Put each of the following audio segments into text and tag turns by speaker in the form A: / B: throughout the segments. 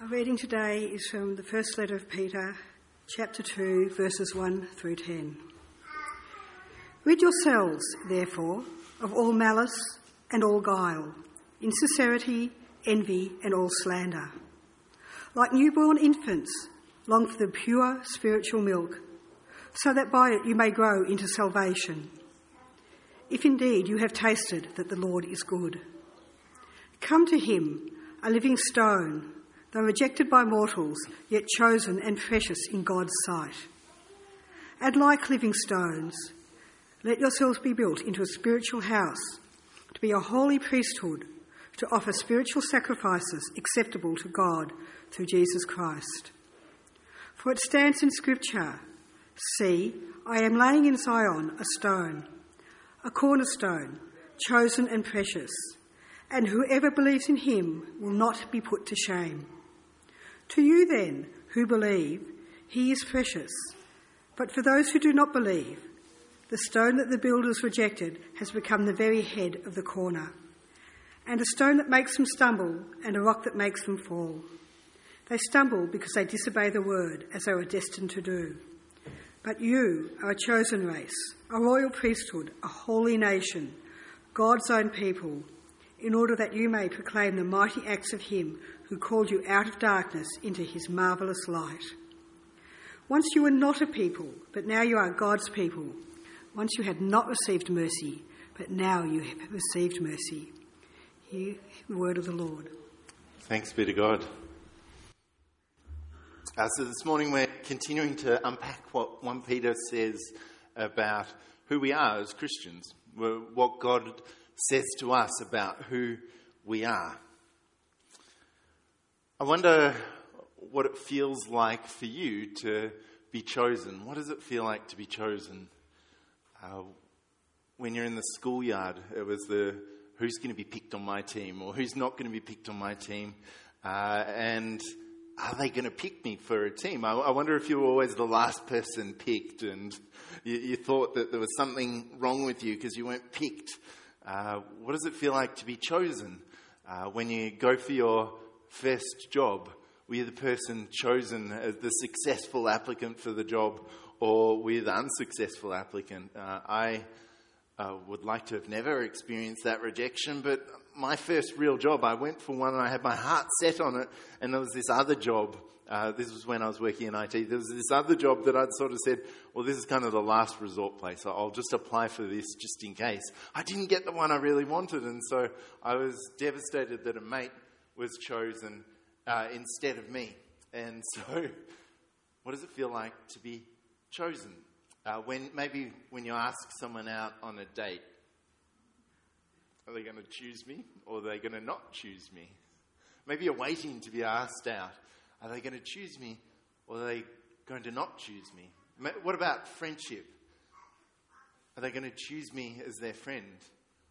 A: Our reading today is from the first letter of Peter, chapter 2, verses 1 through 10. Rid yourselves, therefore, of all malice and all guile, insincerity, envy, and all slander. Like newborn infants, long for the pure spiritual milk, so that by it you may grow into salvation. If indeed you have tasted that the Lord is good. Come to him, a living stone though rejected by mortals, yet chosen and precious in God's sight. And like living stones, let yourselves be built into a spiritual house, to be a holy priesthood, to offer spiritual sacrifices acceptable to God through Jesus Christ. For it stands in Scripture See, I am laying in Zion a stone, a cornerstone, chosen and precious, and whoever believes in him will not be put to shame. To you, then, who believe, he is precious. But for those who do not believe, the stone that the builders rejected has become the very head of the corner, and a stone that makes them stumble, and a rock that makes them fall. They stumble because they disobey the word, as they were destined to do. But you are a chosen race, a royal priesthood, a holy nation, God's own people, in order that you may proclaim the mighty acts of Him who called you out of darkness into his marvellous light. Once you were not a people, but now you are God's people. Once you had not received mercy, but now you have received mercy. Hear the word of the Lord.
B: Thanks be to God. Uh, so this morning we're continuing to unpack what 1 Peter says about who we are as Christians, what God says to us about who we are. I wonder what it feels like for you to be chosen. What does it feel like to be chosen? Uh, when you're in the schoolyard, it was the who's going to be picked on my team or who's not going to be picked on my team, uh, and are they going to pick me for a team? I, I, wonder if you were always the last person picked and you, you thought that there was something wrong with you because you weren't picked. Uh, what does it feel like to be chosen uh, when you go for your first job? Were you the person chosen as the successful applicant for the job, or were you the unsuccessful applicant? Uh, I uh, would like to have never experienced that rejection, but my first real job, I went for one and I had my heart set on it, and there was this other job. Uh, this was when I was working in IT. There was this other job that I'd sort of said, well, this is kind of the last resort place. I'll just apply for this just in case. I didn't get the one I really wanted, and so I was devastated that a mate was chosen uh, instead of me. And so, what does it feel like to be chosen? Uh, when maybe when you ask someone out on a date, are they going to choose me or are they going to not choose me? Maybe you're waiting to be asked out. Are they going to choose me or are they going to not choose me? What about friendship? Are they going to choose me as their friend?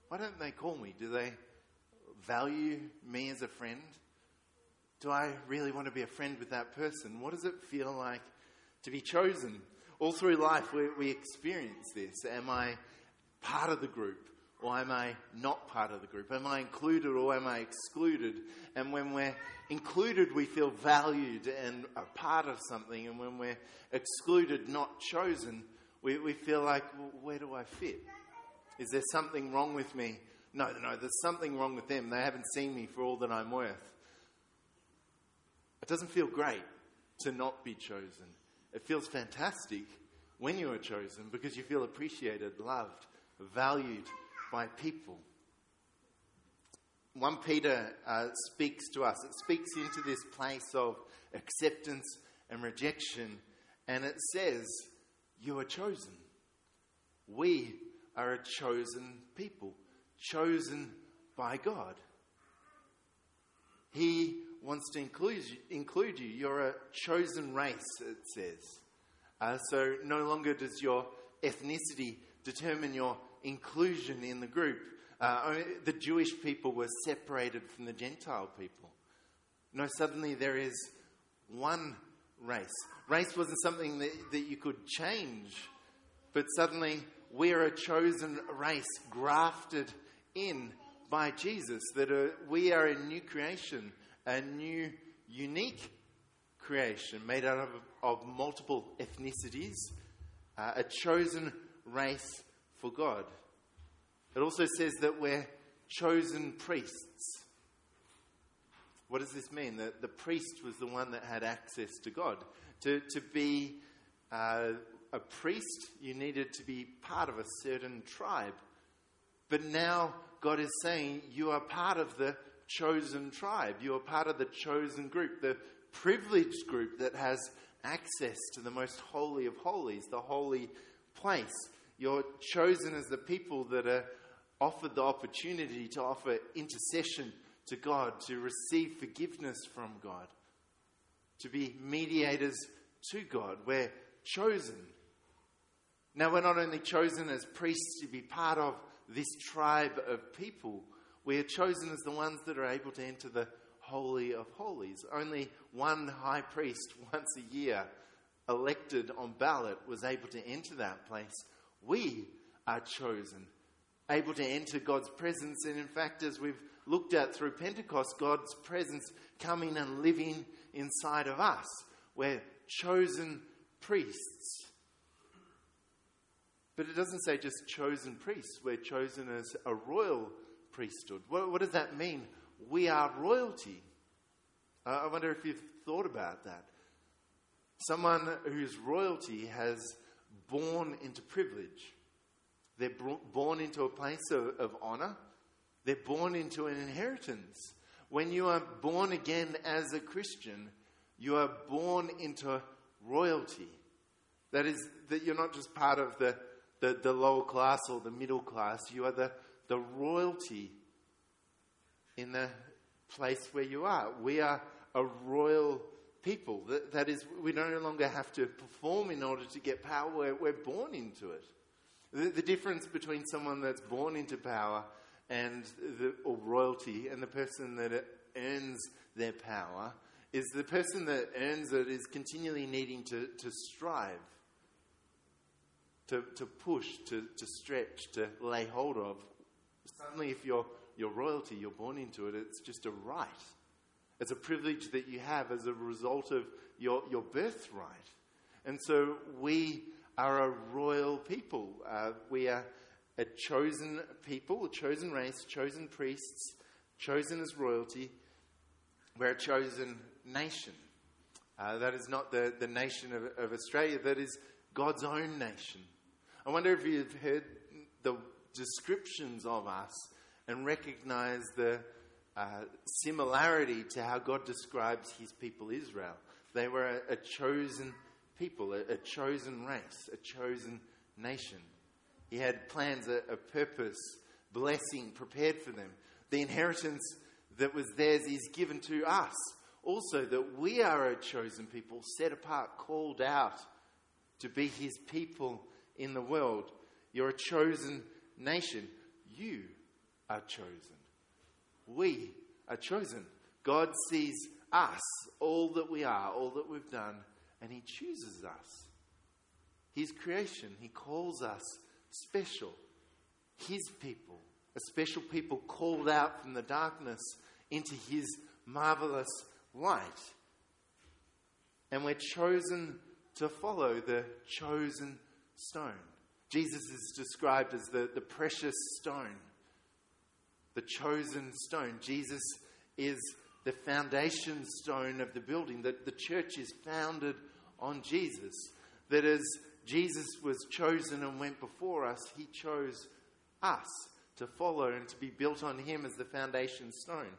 B: Why don't they call me? Do they value me as a friend? Do I really want to be a friend with that person? What does it feel like to be chosen? All through life, we, we experience this. Am I part of the group? Or am I not part of the group? Am I included or am I excluded? And when we're included, we feel valued and a part of something. And when we're excluded, not chosen, we, we feel like, well, where do I fit? Is there something wrong with me? No, no, there's something wrong with them. They haven't seen me for all that I'm worth. It doesn't feel great to not be chosen. It feels fantastic when you are chosen because you feel appreciated, loved, valued by people. 1 Peter uh, speaks to us. It speaks into this place of acceptance and rejection, and it says, You are chosen. We are a chosen people chosen by God. He wants to include you, include you. You're a chosen race, it says. Uh, so no longer does your ethnicity determine your inclusion in the group. Uh, the Jewish people were separated from the Gentile people. No, suddenly there is one race. Race wasn't something that, that you could change, but suddenly we're a chosen race, grafted in by Jesus, that are, we are a new creation, a new unique creation made out of, of multiple ethnicities, uh, a chosen race for God. It also says that we're chosen priests. What does this mean? That the priest was the one that had access to God. To, to be uh, a priest, you needed to be part of a certain tribe. But now God is saying you are part of the chosen tribe. You are part of the chosen group, the privileged group that has access to the most holy of holies, the holy place. You're chosen as the people that are offered the opportunity to offer intercession to God, to receive forgiveness from God, to be mediators to God. We're chosen. Now, we're not only chosen as priests to be part of this tribe of people, we are chosen as the ones that are able to enter the Holy of Holies. Only one high priest once a year, elected on ballot, was able to enter that place. We are chosen, able to enter God's presence. And in fact, as we've looked at through Pentecost, God's presence coming and living inside of us. We're chosen priests. But it doesn't say just chosen priests, we're chosen as a royal priesthood. What, what does that mean? We are royalty. I wonder if you've thought about that. Someone whose royalty has born into privilege. They're born into a place of, of honor. They're born into an inheritance. When you are born again as a Christian, you are born into royalty. That is, that you're not just part of the, the, the lower class or the middle class, you are the, the royalty in the place where you are. We are a royal people. That, that is, we no longer have to perform in order to get power, we're, we're born into it. The, the, difference between someone that's born into power and the, or royalty and the person that earns their power is the person that earns it is continually needing to, to strive, to, to push, to, to stretch, to lay hold of. Suddenly, if you're, you're royalty, you're born into it, it's just a right. It's a privilege that you have as a result of your, your birthright. And so we are a royal people. Uh, we are a chosen people, a chosen race, chosen priests, chosen as royalty. We're a chosen nation. Uh, that is not the, the nation of, of Australia, that is God's own nation. I wonder if you've heard the descriptions of us and recognize the uh, similarity to how God describes his people Israel. They were a, a chosen people, a, a, chosen race, a chosen nation. He had plans, a, a purpose, blessing prepared for them. The inheritance that was theirs is given to us. Also, that we are a chosen people, set apart, called out to be his people in the world. You're a chosen nation. You are chosen. We are chosen. God sees us, all that we are, all that we've done, and he chooses us. His creation, he calls us special. His people, a special people called out from the darkness into his marvelous light. And we're chosen to follow the chosen stone. Jesus is described as the, the precious stone, the chosen stone. Jesus is the foundation stone of the building, that the church is founded on Jesus. That as Jesus was chosen and went before us, he chose us to follow and to be built on him as the foundation stone.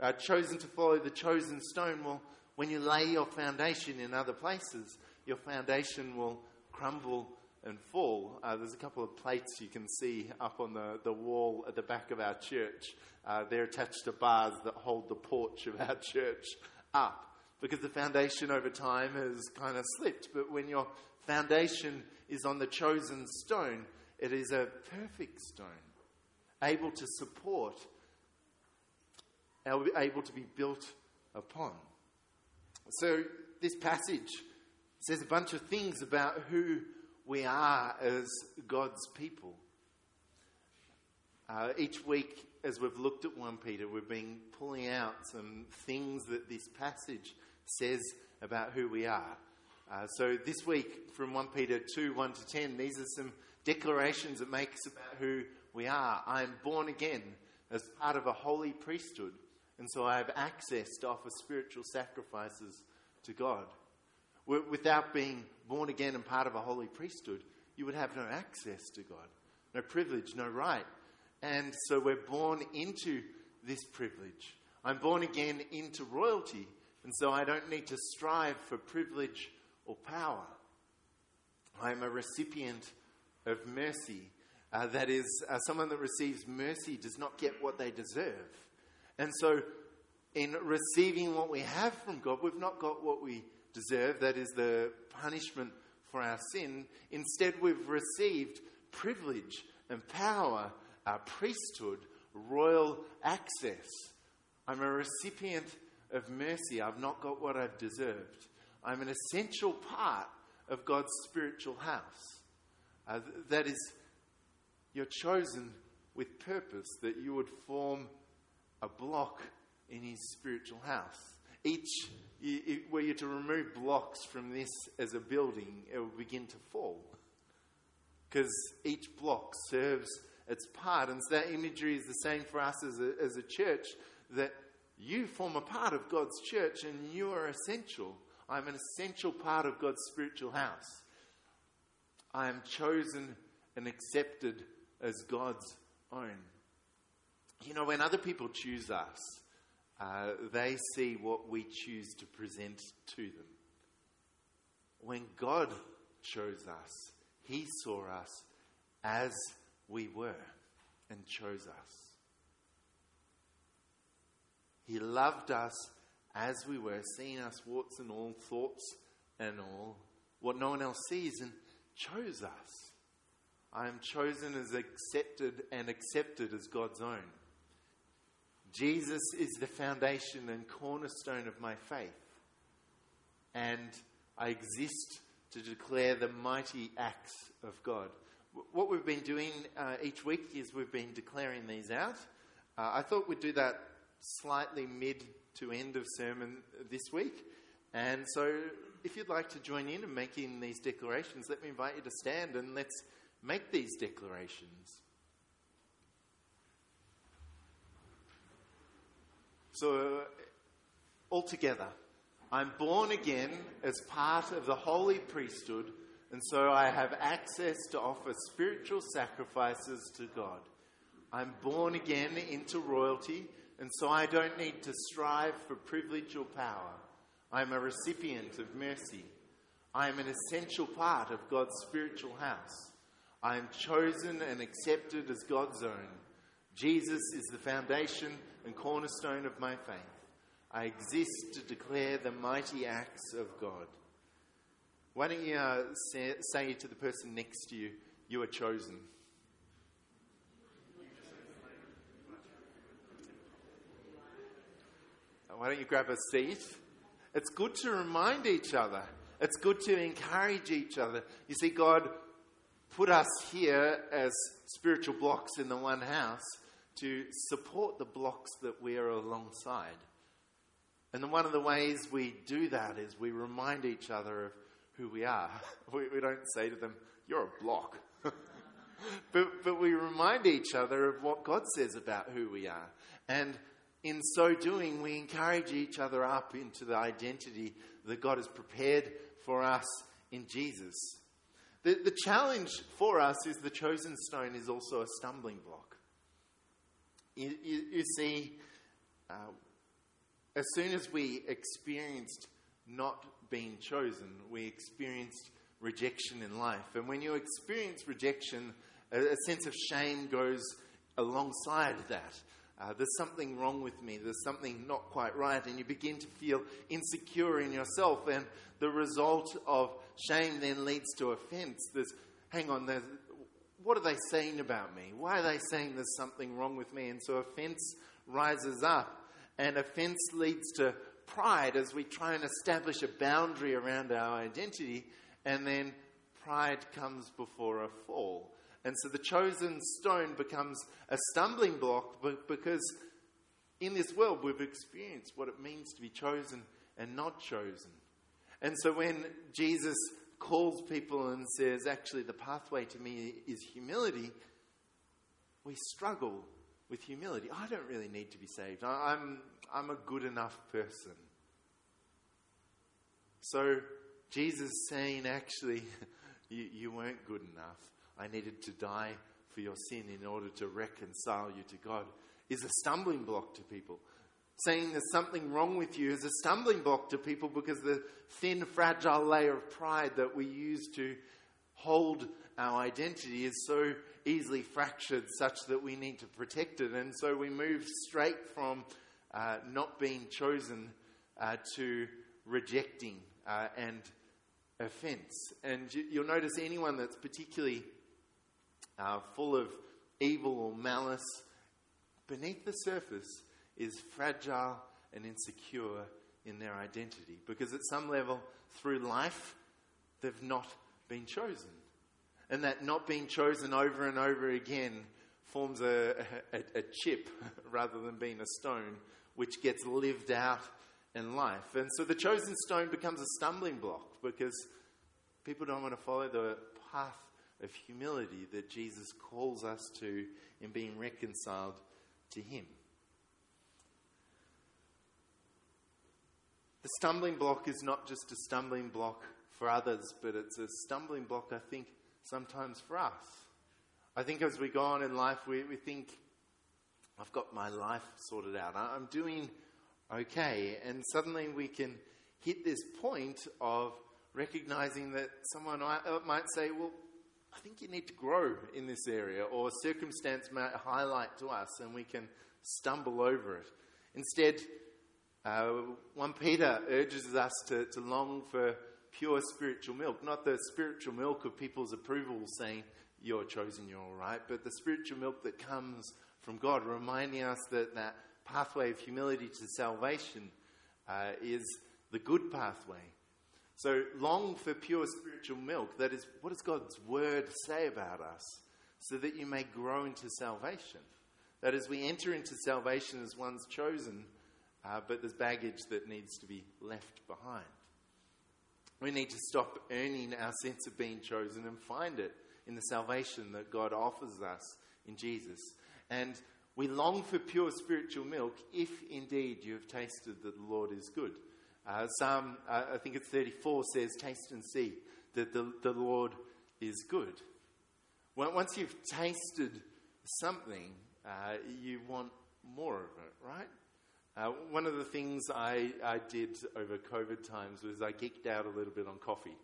B: Uh, chosen to follow the chosen stone, well, when you lay your foundation in other places, your foundation will crumble and fall. Uh, there's a couple of plates you can see up on the, the wall at the back of our church. Uh, they're attached to bars that hold the porch of our church up because the foundation over time has kind of slipped. But when your foundation is on the chosen stone, it is a perfect stone, able to support, able to be built upon. So, this passage says a bunch of things about who we are as God's people. Uh, each week as we've looked at 1 Peter, we've been pulling out some things that this passage says about who we are. Uh, so this week, from 1 Peter 2 1 to 10, these are some declarations it makes about who we are. I am born again as part of a holy priesthood, and so I have access to offer spiritual sacrifices to God. Without being born again and part of a holy priesthood, you would have no access to God, no privilege, no right. And so we're born into this privilege. I'm born again into royalty, and so I don't need to strive for privilege or power. I'm a recipient of mercy. Uh, that is, uh, someone that receives mercy does not get what they deserve. And so, in receiving what we have from God, we've not got what we deserve, that is, the punishment for our sin. Instead, we've received privilege and power, our priesthood, royal access. I'm a recipient of mercy. I've not got what I've deserved. I'm an essential part of God's spiritual house. Uh, that is, you're chosen with purpose, that you would form a block in His spiritual house. Each, you, were you to remove blocks from this as a building, it will begin to fall. Because each block serves its part. And so that imagery is the same for us as a, as a church that you form a part of God's church and you are essential. I'm an essential part of God's spiritual house. I am chosen and accepted as God's own. You know, when other people choose us, uh, they see what we choose to present to them. When God chose us, He saw us as we were and chose us. He loved us as we were, seeing us warts and all, thoughts and all, what no one else sees, and chose us. I am chosen as accepted and accepted as God's own. Jesus is the foundation and cornerstone of my faith. And I exist to declare the mighty acts of God. What we've been doing uh, each week is we've been declaring these out. Uh, I thought we'd do that slightly mid to end of sermon this week. And so, if you'd like to join in in making these declarations, let me invite you to stand and let's make these declarations. So, uh, altogether, I'm born again as part of the holy priesthood, and so I have access to offer spiritual sacrifices to God. I'm born again into royalty, and so I don't need to strive for privilege or power. I'm a recipient of mercy. I am an essential part of God's spiritual house. I am chosen and accepted as God's own. Jesus is the foundation and cornerstone of my faith. I exist to declare the mighty acts of God. Why don't you uh, say, say to the person next to you, You are chosen? Why don't you grab a seat? It's good to remind each other. It's good to encourage each other. You see, God put us here as spiritual blocks in the one house to support the blocks that we are alongside. And then one of the ways we do that is we remind each other of who we are. We, we don't say to them, You're a block. but, but we remind each other of what God says about who we are. And in so doing, we encourage each other up into the identity that God has prepared for us in Jesus. The, the challenge for us is the chosen stone is also a stumbling block. You, you, you see, uh, as soon as we experienced not being chosen, we experienced rejection in life. And when you experience rejection, a, a sense of shame goes alongside that. Uh, there's something wrong with me, there's something not quite right, and you begin to feel insecure in yourself. And the result of shame then leads to offense. There's, hang on, there's, what are they saying about me? Why are they saying there's something wrong with me? And so offense rises up, and offense leads to pride as we try and establish a boundary around our identity, and then pride comes before a fall. And so the chosen stone becomes a stumbling block because in this world we've experienced what it means to be chosen and not chosen. And so when Jesus calls people and says, actually, the pathway to me is humility, we struggle with humility. I don't really need to be saved. I'm, I'm a good enough person. So Jesus saying, actually, you, you weren't good enough. I needed to die for your sin in order to reconcile you to God, is a stumbling block to people. Saying there's something wrong with you is a stumbling block to people because the thin, fragile layer of pride that we use to hold our identity is so easily fractured, such that we need to protect it. And so we move straight from uh, not being chosen uh, to rejecting uh, and offense. And you, will notice anyone that's particularly uh, full of evil or malice, beneath the surface is fragile and insecure in their identity. Because at some level, through life, they've not been chosen. And that not being chosen over and over again forms a, a, a chip rather than being a stone, which gets lived out in life. And so the chosen stone becomes a stumbling block because people don't want to follow the path of humility that Jesus calls us to in being reconciled to Him. The stumbling block is not just a stumbling block for others, but it's a stumbling block, I think, sometimes for us. I think as we go on in life, we, we think, I've got my life sorted out. I'm doing okay. And suddenly we can hit this point of recognizing that someone uh, might say, Well, I think you need to grow in this area, or circumstance might highlight to us, and we can stumble over it. Instead, uh, 1 Peter urges us to, to long for pure spiritual milk, not the spiritual milk of people's approval saying, You're chosen, you're all right, but the spiritual milk that comes from God, reminding us that that pathway of humility to salvation uh, is the good pathway. So long for pure spiritual milk. That is, what does God's word say about us? So that you may grow into salvation. That as we enter into salvation as one's chosen, uh, but there's baggage that needs to be left behind. We need to stop earning our sense of being chosen and find it in the salvation that God offers us in Jesus. And we long for pure spiritual milk if indeed you have tasted that the Lord is good. Uh, Psalm, uh, I think it's 34, says, Taste and see that the, the Lord is good. Once you've tasted something, uh, you want more of it, right? Uh, one of the things I, I did over COVID times was I geeked out a little bit on coffee.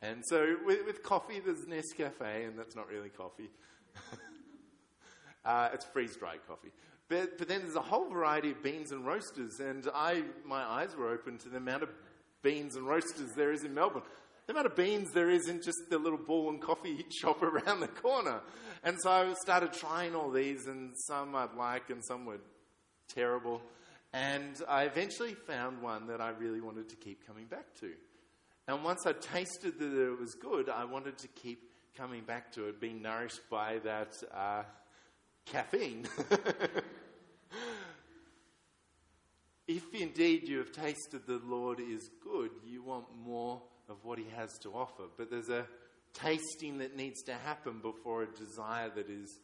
B: And so with, with coffee, there's Nescafe, and that's not really coffee. Uh, it's freeze dried coffee. But, but then there's a whole variety of beans and roasters, and I, my eyes were open to the amount of beans and roasters there is in Melbourne. The amount of beans there is in just the little ball and coffee shop around the corner. And so I started trying all these, and some I'd like, and some were terrible. And I eventually found one that I really wanted to keep coming back to. And once I tasted that it was good, I wanted to keep coming back to it, being nourished by that. Uh, caffeine. if indeed you have tasted the Lord is good, you want more of what he has to offer. But there's a tasting that needs to happen before a desire that is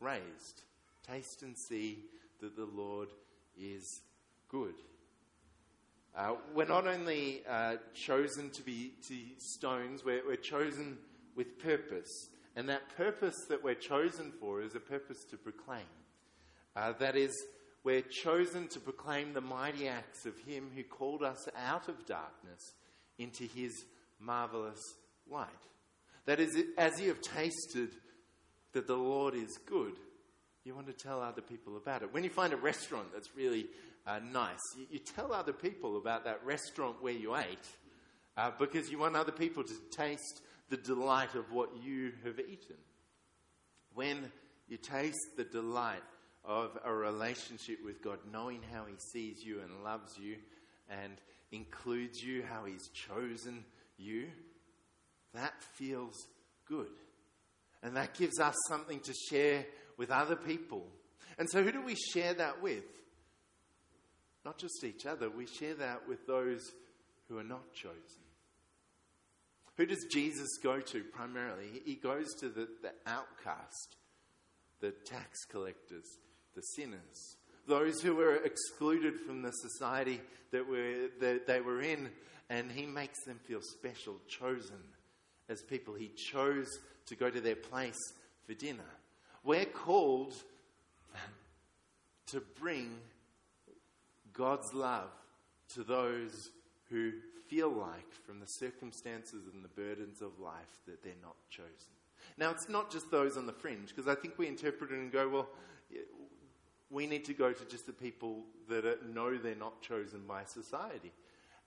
B: raised. Taste and see that the Lord is good. Uh, we're not only uh, chosen to be to stones, we're, we're chosen with purpose. And that purpose that we're chosen for is a purpose to proclaim. Uh, that is, we're chosen to proclaim the mighty acts of Him who called us out of darkness into His marvelous light. That is, as you have tasted that the Lord is good, you want to tell other people about it. When you find a restaurant that's really uh, nice, you, you, tell other people about that restaurant where you ate uh, because you want other people to taste the delight of what you have eaten. When you taste the delight of a relationship with God, knowing how He sees you and loves you and includes you, how He's chosen you, that feels good. And that gives us something to share with other people. And so, who do we share that with? Not just each other, we share that with those who are not chosen. Who does Jesus go to primarily? He goes to the, the outcast, the tax collectors, the sinners, those who were excluded from the society that, were, that they were in, and he makes them feel special, chosen as people. He chose to go to their place for dinner. We're called um, to bring God's love to those who feel like, from the circumstances and the burdens of life, that they're not chosen. Now, it's not just those on the fringe, because I think we interpret it and go, well, we need to go to just the people that know they're not chosen by society.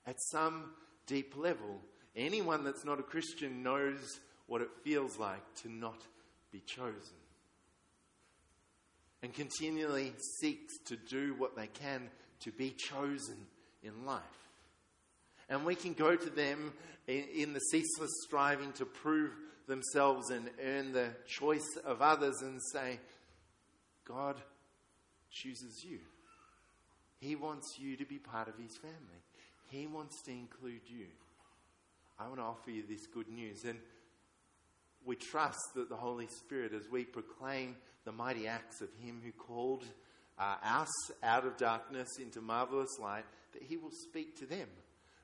B: At some deep level, anyone that's not a Christian knows what it feels like to not be chosen and continually seeks to do what they can to be chosen in life. And we can go to them in, in, the ceaseless striving to prove themselves and earn the choice of others and say, God chooses you. He wants you to be part of His family, He wants to include you. I want to offer you this good news. And we trust that the Holy Spirit, as we proclaim the mighty acts of Him who called uh, us out of darkness into marvelous light, that He will speak to them.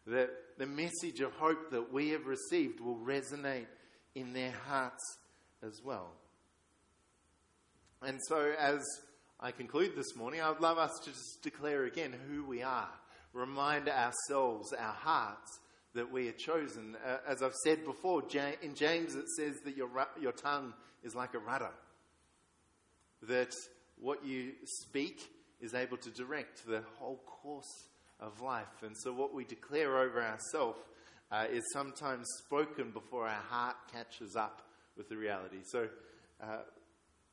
B: That the message of hope that we have received will resonate in their hearts as well. And so, as I conclude this morning, I would love us to just declare again who we are, remind ourselves, our hearts, that we are chosen. Uh, as I've said before, in James it says that your, your tongue is like a rudder, that what you speak is able to direct the whole course of life. And so, what we declare over ourselves uh, is sometimes spoken before our heart catches up with the reality. So, uh,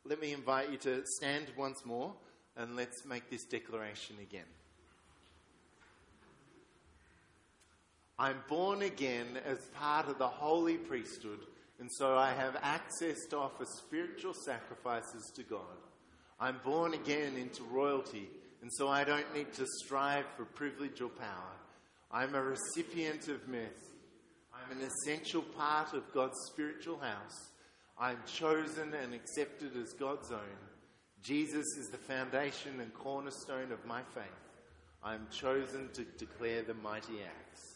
B: let me invite you to stand once more and let's make this declaration again. I'm born again as part of the holy priesthood, and so I have access to offer spiritual sacrifices to God. I'm born again into royalty, and so I don't need to strive for privilege or power. I'm a recipient of mercy. I'm an essential part of God's spiritual house. I'm chosen and accepted as God's own. Jesus is the foundation and cornerstone of my faith. I am chosen to declare the mighty acts.